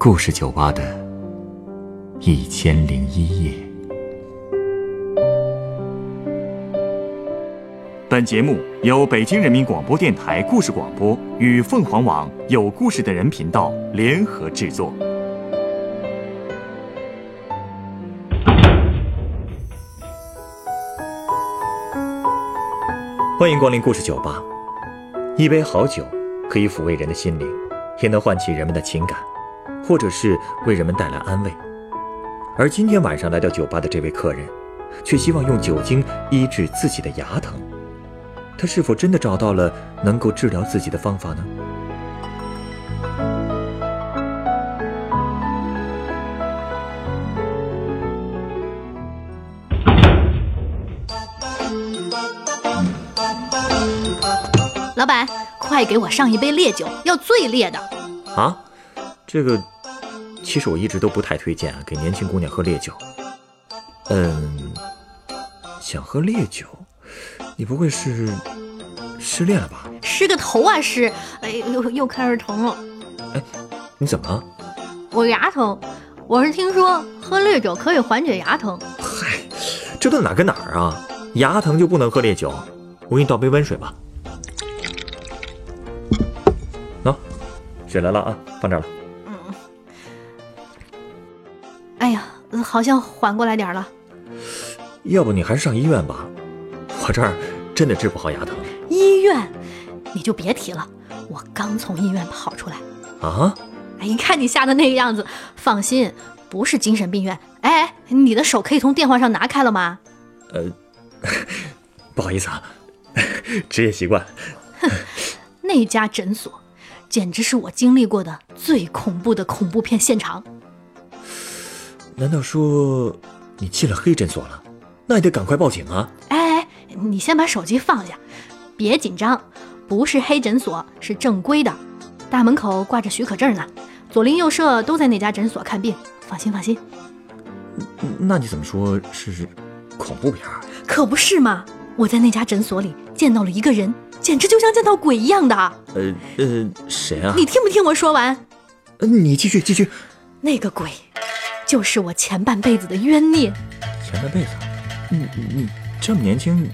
故事酒吧的一千零一夜。本节目由北京人民广播电台故事广播与凤凰网有故事的人频道联合制作。欢迎光临故事酒吧。一杯好酒可以抚慰人的心灵，也能唤起人们的情感，或者是为人们带来安慰。而今天晚上来到酒吧的这位客人，却希望用酒精医治自己的牙疼。他是否真的找到了能够治疗自己的方法呢？老板，快给我上一杯烈酒，要最烈的。啊，这个其实我一直都不太推荐啊，给年轻姑娘喝烈酒。嗯，想喝烈酒，你不会是失恋了吧？失个头啊失！哎，又又开始疼了。哎，你怎么了？我牙疼。我是听说喝烈酒可以缓解牙疼。嗨，这都哪跟哪儿啊？牙疼就不能喝烈酒？我给你倒杯温水吧。喏，水来了啊，放这儿了。好像缓过来点了。要不你还是上医院吧，我这儿真的治不好牙疼。医院，你就别提了，我刚从医院跑出来。啊？哎，你看你吓得那个样子，放心，不是精神病院。哎哎，你的手可以从电话上拿开了吗？呃，不好意思啊，职业习惯。哼，那家诊所简直是我经历过的最恐怖的恐怖片现场。难道说你进了黑诊所了？那也得赶快报警啊！哎哎，你先把手机放下，别紧张，不是黑诊所，是正规的，大门口挂着许可证呢。左邻右舍都在那家诊所看病，放心放心。那你怎么说是恐怖片？可不是嘛！我在那家诊所里见到了一个人，简直就像见到鬼一样的。呃呃，谁啊？你听不听我说完？呃你继续继续。那个鬼，就是我前半辈子的冤孽。前半辈子？你你这么年轻，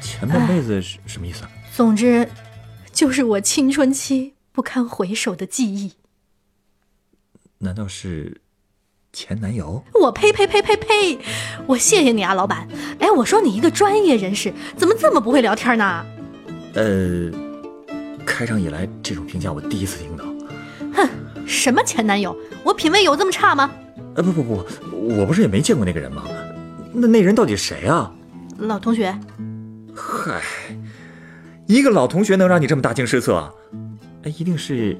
前半辈子是什么意思？总之，就是我青春期不堪回首的记忆。难道是前男友？我呸呸呸呸呸！我谢谢你啊，老板。哎，我说你一个专业人士，怎么这么不会聊天呢？呃，开场以来这种评价我第一次听到。哼，什么前男友？我品味有这么差吗？呃，不不不，我不是也没见过那个人吗？那那人到底谁啊？老同学。嗨，一个老同学能让你这么大惊失色？哎，一定是。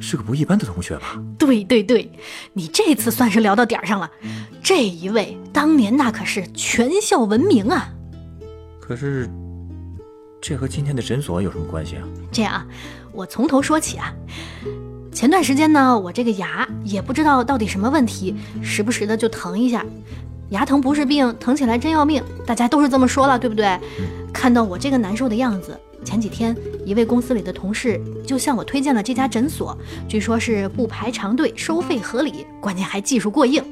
是个不一般的同学吧？对对对，你这次算是聊到点儿上了。这一位当年那可是全校闻名啊。可是，这和今天的诊所有什么关系啊？这样啊，我从头说起啊。前段时间呢，我这个牙也不知道到底什么问题，时不时的就疼一下。牙疼不是病，疼起来真要命，大家都是这么说了，对不对？看到我这个难受的样子。前几天，一位公司里的同事就向我推荐了这家诊所，据说是不排长队，收费合理，关键还技术过硬。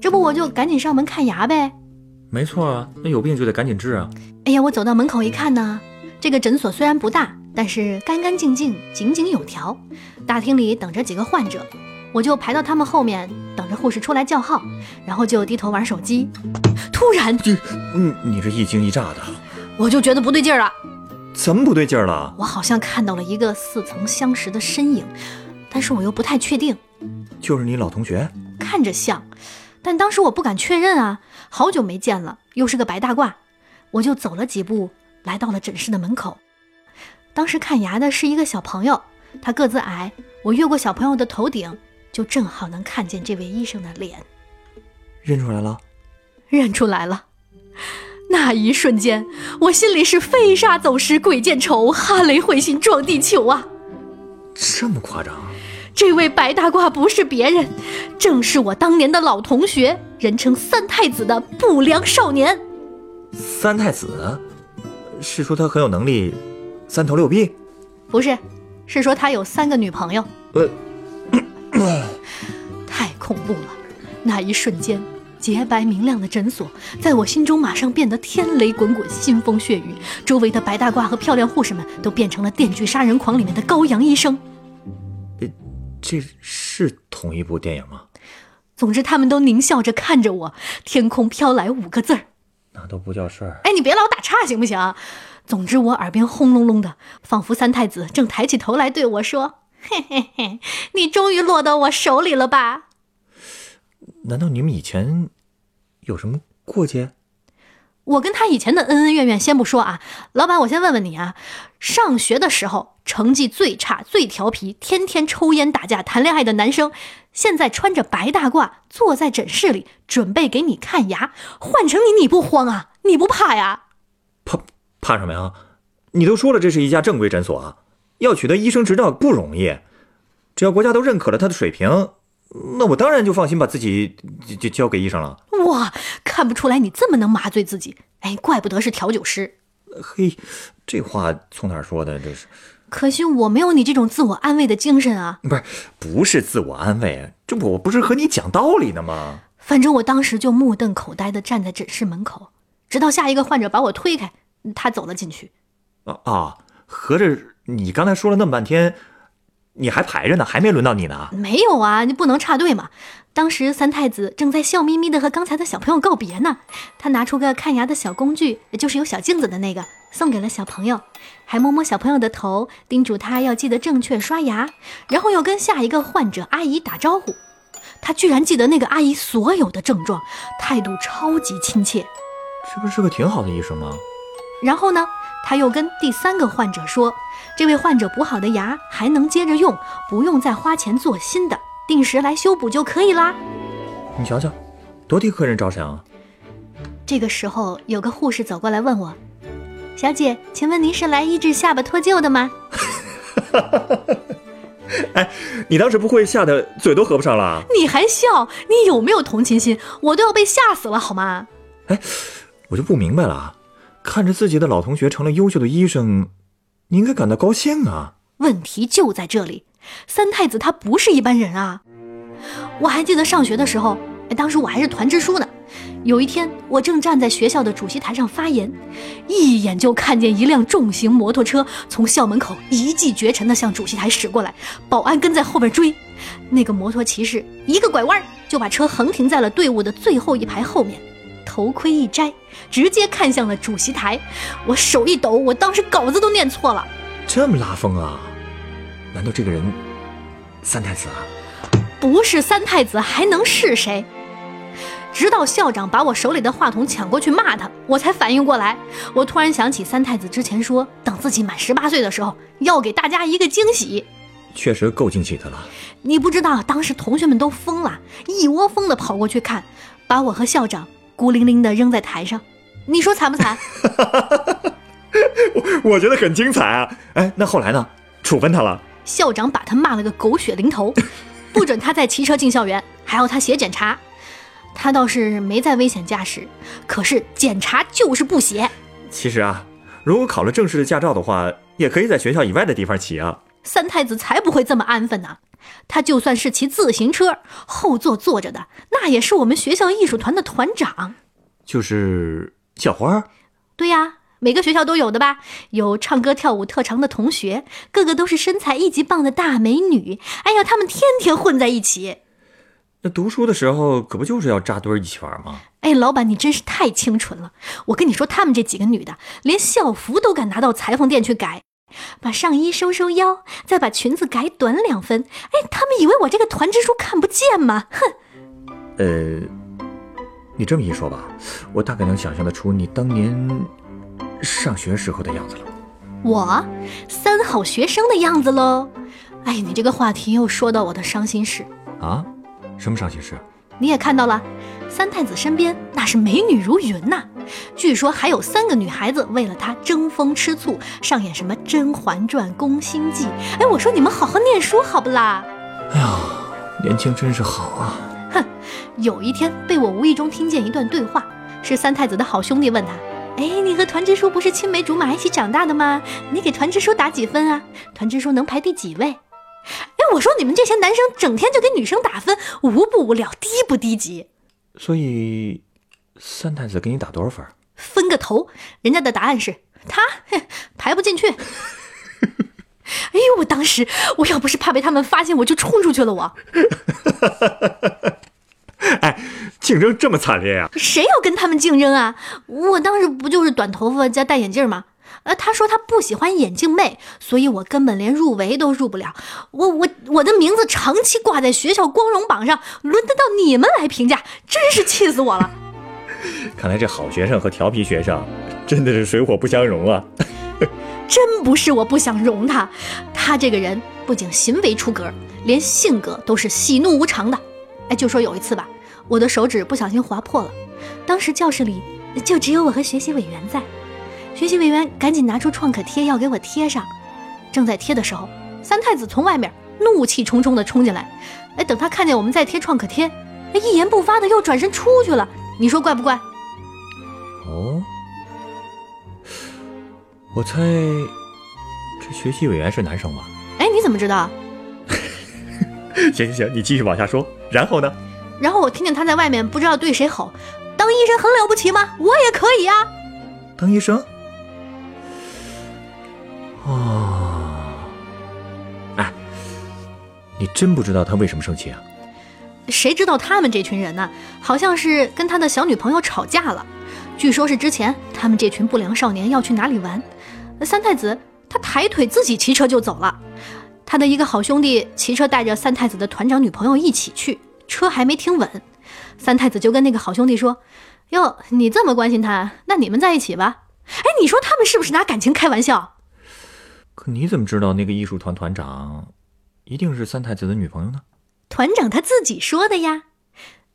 这不，我就赶紧上门看牙呗。没错啊，那有病就得赶紧治啊。哎呀，我走到门口一看呢，这个诊所虽然不大，但是干干净净，井井有条。大厅里等着几个患者，我就排到他们后面，等着护士出来叫号，然后就低头玩手机。突然，这，你你这一惊一乍的，我就觉得不对劲儿了。怎么不对劲儿了？我好像看到了一个似曾相识的身影，但是我又不太确定。就是你老同学？看着像，但当时我不敢确认啊，好久没见了，又是个白大褂，我就走了几步，来到了诊室的门口。当时看牙的是一个小朋友，他个子矮，我越过小朋友的头顶，就正好能看见这位医生的脸。认出来了？认出来了。那一瞬间，我心里是飞沙走石，鬼见愁，哈雷彗星撞地球啊！这么夸张？这位白大褂不是别人，正是我当年的老同学，人称三太子的不良少年。三太子？是说他很有能力，三头六臂？不是，是说他有三个女朋友。呃，太恐怖了。那一瞬间，洁白明亮的诊所在我心中马上变得天雷滚滚、腥风血雨。周围的白大褂和漂亮护士们都变成了《电锯杀人狂》里面的羔羊医生。这是同一部电影吗？总之，他们都狞笑着看着我。天空飘来五个字儿，那都不叫事儿。哎，你别老打岔行不行？总之，我耳边轰隆隆的，仿佛三太子正抬起头来对我说：“ 嘿嘿嘿，你终于落到我手里了吧？”难道你们以前有什么过节？我跟他以前的恩恩怨怨先不说啊，老板，我先问问你啊，上学的时候成绩最差、最调皮、天天抽烟打架、谈恋爱的男生，现在穿着白大褂坐在诊室里准备给你看牙，换成你你不慌啊？你不怕呀？怕怕什么呀？你都说了这是一家正规诊所啊，要取得医生执照不容易，只要国家都认可了他的水平。那我当然就放心把自己就就交给医生了。哇，看不出来你这么能麻醉自己，哎，怪不得是调酒师。嘿，这话从哪儿说的？这是。可惜我没有你这种自我安慰的精神啊。不是，不是自我安慰，这我不是和你讲道理呢吗？反正我当时就目瞪口呆的站在诊室门口，直到下一个患者把我推开，他走了进去。啊啊，合着你刚才说了那么半天。你还排着呢，还没轮到你呢。没有啊，你不能插队嘛。当时三太子正在笑眯眯的和刚才的小朋友告别呢。他拿出个看牙的小工具，就是有小镜子的那个，送给了小朋友，还摸摸小朋友的头，叮嘱他要记得正确刷牙，然后又跟下一个患者阿姨打招呼。他居然记得那个阿姨所有的症状，态度超级亲切。这不是个挺好的医生吗？然后呢？他又跟第三个患者说：“这位患者补好的牙还能接着用，不用再花钱做新的，定时来修补就可以啦。”你瞧瞧，多替客人着想啊！这个时候，有个护士走过来问我：“小姐，请问您是来医治下巴脱臼的吗？” 哎，你当时不会吓得嘴都合不上了？你还笑？你有没有同情心？我都要被吓死了，好吗？哎，我就不明白了。看着自己的老同学成了优秀的医生，你应该感到高兴啊！问题就在这里，三太子他不是一般人啊！我还记得上学的时候，当时我还是团支书呢。有一天，我正站在学校的主席台上发言，一眼就看见一辆重型摩托车从校门口一骑绝尘地向主席台驶过来，保安跟在后边追。那个摩托骑士一个拐弯，就把车横停在了队伍的最后一排后面。头盔一摘，直接看向了主席台。我手一抖，我当时稿子都念错了。这么拉风啊？难道这个人三太子啊？不是三太子还能是谁？直到校长把我手里的话筒抢过去骂他，我才反应过来。我突然想起三太子之前说，等自己满十八岁的时候，要给大家一个惊喜。确实够惊喜的了。你不知道，当时同学们都疯了，一窝蜂的跑过去看，把我和校长。孤零零的扔在台上，你说惨不惨？我 我觉得很精彩啊！哎，那后来呢？处分他了？校长把他骂了个狗血淋头，不准他再骑车进校园，还要他写检查。他倒是没在危险驾驶，可是检查就是不写。其实啊，如果考了正式的驾照的话，也可以在学校以外的地方骑啊。三太子才不会这么安分呢。他就算是骑自行车，后座坐着的那也是我们学校艺术团的团长，就是小花。对呀，每个学校都有的吧？有唱歌跳舞特长的同学，个个都是身材一级棒的大美女。哎呀，他们天天混在一起。那读书的时候可不就是要扎堆一起玩吗？哎，老板，你真是太清纯了。我跟你说，他们这几个女的，连校服都敢拿到裁缝店去改。把上衣收收腰，再把裙子改短两分。哎，他们以为我这个团支书看不见吗？哼！呃，你这么一说吧，我大概能想象得出你当年上学时候的样子了。我三好学生的样子喽。哎，你这个话题又说到我的伤心事啊？什么伤心事？你也看到了，三太子身边那是美女如云呐。据说还有三个女孩子为了他争风吃醋，上演什么《甄嬛传》《宫心计》。哎，我说你们好好念书好不啦？哎呀，年轻真是好啊！哼，有一天被我无意中听见一段对话，是三太子的好兄弟问他：“哎，你和团支书不是青梅竹马一起长大的吗？你给团支书打几分啊？团支书能排第几位？”哎，我说你们这些男生整天就给女生打分，无不无聊，低不低级？所以，三太子给你打多少分？分个头！人家的答案是他排不进去。哎呦，我当时我要不是怕被他们发现，我就冲出去了。我。哎，竞争这么惨烈呀？谁要跟他们竞争啊？我当时不就是短头发加戴眼镜吗？呃，他说他不喜欢眼镜妹，所以我根本连入围都入不了。我我我的名字长期挂在学校光荣榜上，轮得到你们来评价，真是气死我了。看来这好学生和调皮学生真的是水火不相容啊！真不是我不想容他，他这个人不仅行为出格，连性格都是喜怒无常的。哎，就说有一次吧，我的手指不小心划破了，当时教室里就只有我和学习委员在。学习委员赶紧拿出创可贴要给我贴上，正在贴的时候，三太子从外面怒气冲冲地冲进来。哎，等他看见我们在贴创可贴，哎，一言不发的又转身出去了。你说怪不怪？哦，我猜这学习委员是男生吧？哎，你怎么知道？行行行，你继续往下说。然后呢？然后我听见他在外面不知道对谁吼：“当医生很了不起吗？我也可以啊！”当医生？哦，哎，你真不知道他为什么生气啊？谁知道他们这群人呢？好像是跟他的小女朋友吵架了。据说是之前他们这群不良少年要去哪里玩，三太子他抬腿自己骑车就走了。他的一个好兄弟骑车带着三太子的团长女朋友一起去，车还没停稳，三太子就跟那个好兄弟说：“哟，你这么关心他，那你们在一起吧。”哎，你说他们是不是拿感情开玩笑？可你怎么知道那个艺术团团长一定是三太子的女朋友呢？团长他自己说的呀。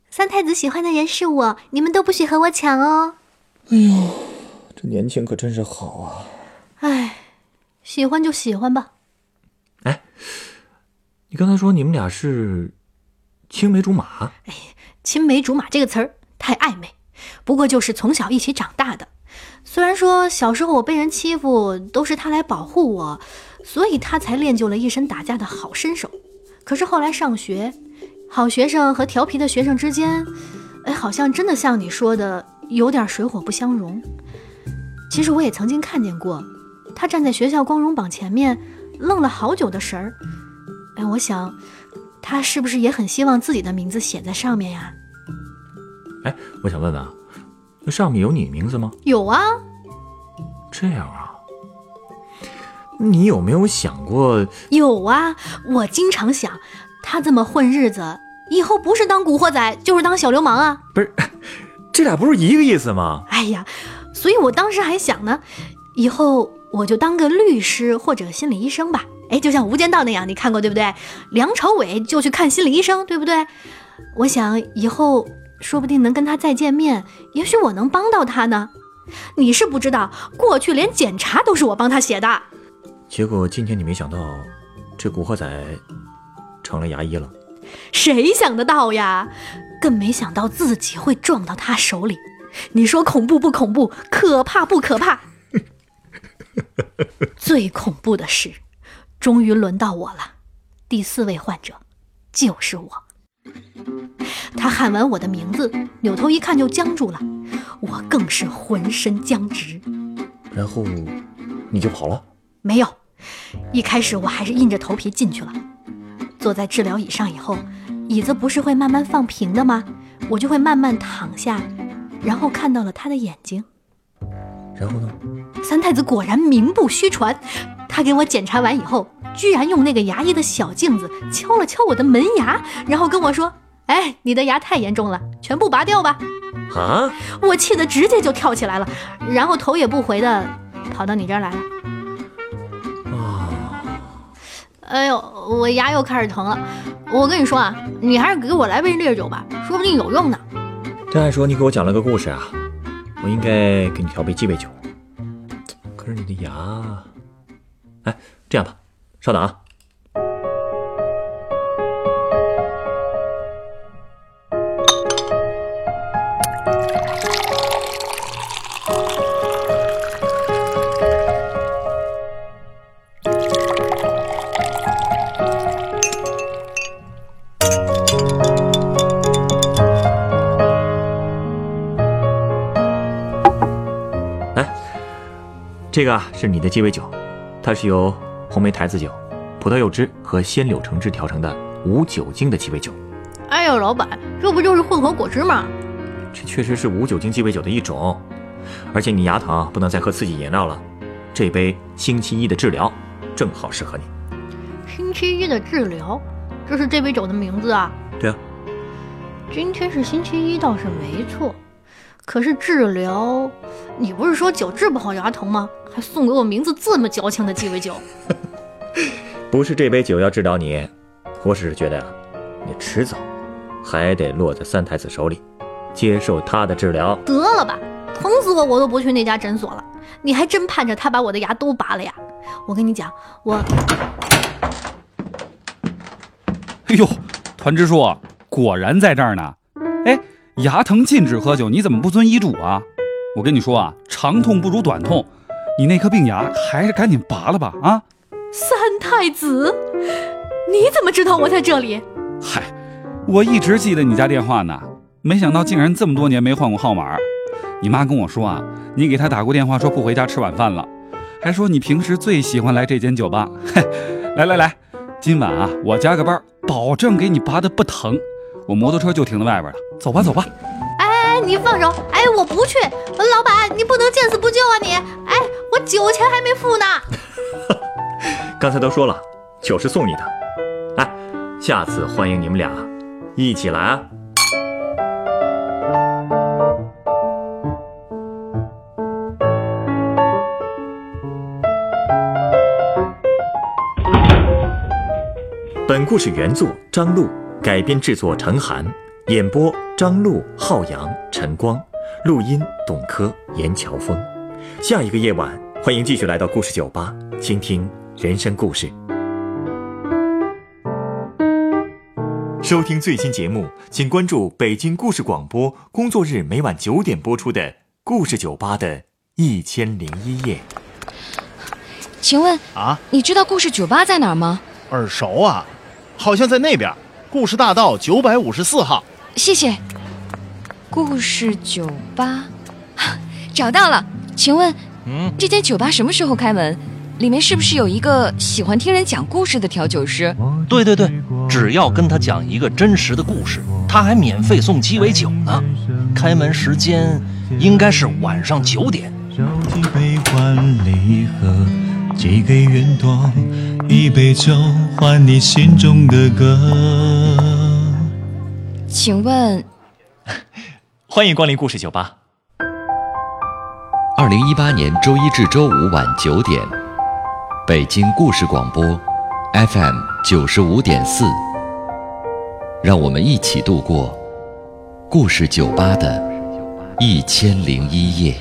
三太子喜欢的人是我，你们都不许和我抢哦。哎呦，这年轻可真是好啊！哎，喜欢就喜欢吧。哎，你刚才说你们俩是青梅竹马？哎，青梅竹马这个词儿太暧昧。不过就是从小一起长大的。虽然说小时候我被人欺负都是他来保护我，所以他才练就了一身打架的好身手。可是后来上学，好学生和调皮的学生之间，哎，好像真的像你说的有点水火不相容。其实我也曾经看见过，他站在学校光荣榜前面。愣了好久的神儿，哎，我想，他是不是也很希望自己的名字写在上面呀？哎，我想问问啊，那上面有你名字吗？有啊。这样啊？你有没有想过？有啊，我经常想，他这么混日子，以后不是当古惑仔，就是当小流氓啊。不是，这俩不是一个意思吗？哎呀，所以我当时还想呢，以后。我就当个律师或者心理医生吧，哎，就像《无间道》那样，你看过对不对？梁朝伟就去看心理医生，对不对？我想以后说不定能跟他再见面，也许我能帮到他呢。你是不知道，过去连检查都是我帮他写的。结果今天你没想到，这古惑仔成了牙医了。谁想得到呀？更没想到自己会撞到他手里。你说恐怖不恐怖？可怕不可怕？最恐怖的是，终于轮到我了。第四位患者就是我。他喊完我的名字，扭头一看就僵住了，我更是浑身僵直。然后你就跑了？没有，一开始我还是硬着头皮进去了。坐在治疗椅上以后，椅子不是会慢慢放平的吗？我就会慢慢躺下，然后看到了他的眼睛。然后呢？三太子果然名不虚传，他给我检查完以后，居然用那个牙医的小镜子敲了敲我的门牙，然后跟我说：“哎，你的牙太严重了，全部拔掉吧。”啊！我气得直接就跳起来了，然后头也不回的跑到你这儿来了。啊！哎呦，我牙又开始疼了。我跟你说啊，你还是给我来杯烈酒吧，说不定有用呢。这按说你给我讲了个故事啊。我应该给你调杯鸡尾酒，可是你的牙……哎，这样吧，稍等啊。这个啊是你的鸡尾酒，它是由红梅台子酒、葡萄柚汁和鲜柳橙汁调成的无酒精的鸡尾酒。哎呦，老板，这不就是混合果汁吗？这确实是无酒精鸡尾酒的一种，而且你牙疼不能再喝刺激饮料了，这杯星期一的治疗正好适合你。星期一的治疗，这是这杯酒的名字啊？对啊，今天是星期一倒是没错，可是治疗，你不是说酒治不好牙疼吗？还送给我名字这么矫情的鸡尾酒。不是这杯酒要治疗你，我只是觉得啊，你迟早还得落在三太子手里，接受他的治疗。得了吧，疼死我我都不去那家诊所了。你还真盼着他把我的牙都拔了呀？我跟你讲，我。哎呦，团支书果然在这儿呢。哎，牙疼禁止喝酒，你怎么不遵医嘱啊？我跟你说啊，长痛不如短痛，你那颗病牙还是赶紧拔了吧啊！三太子，你怎么知道我在这里？嗨，我一直记得你家电话呢，没想到竟然这么多年没换过号码。你妈跟我说啊，你给她打过电话说不回家吃晚饭了，还说你平时最喜欢来这间酒吧。嘿，来来来，今晚啊，我加个班。保证给你拔的不疼，我摩托车就停在外边了。走吧，走吧。哎哎，你放手！哎，我不去。老板，你不能见死不救啊你！哎，我酒钱还没付呢。刚才都说了，酒是送你的。哎，下次欢迎你们俩一起来啊。本故事原作张璐，改编制作陈寒，演播张璐、浩洋、陈光，录音董珂、严乔峰。下一个夜晚，欢迎继续来到故事酒吧，倾听人生故事。收听最新节目，请关注北京故事广播，工作日每晚九点播出的《故事酒吧的一千零一夜》。请问啊，你知道故事酒吧在哪儿吗？耳熟啊。好像在那边，故事大道九百五十四号。谢谢。故事酒吧，找到了。请问，嗯，这间酒吧什么时候开门？里面是不是有一个喜欢听人讲故事的调酒师？对对对，只要跟他讲一个真实的故事，他还免费送鸡尾酒呢。开门时间应该是晚上九点。寄给云朵一杯酒，换你心中的歌。请问，欢迎光临故事酒吧。二零一八年周一至周五晚九点，北京故事广播，FM 九十五点四。让我们一起度过故事酒吧的一千零一夜。